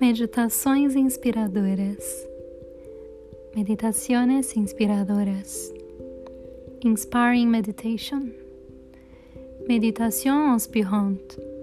Meditações inspiradoras. Meditações inspiradoras. Inspiring meditation. Meditação inspirante.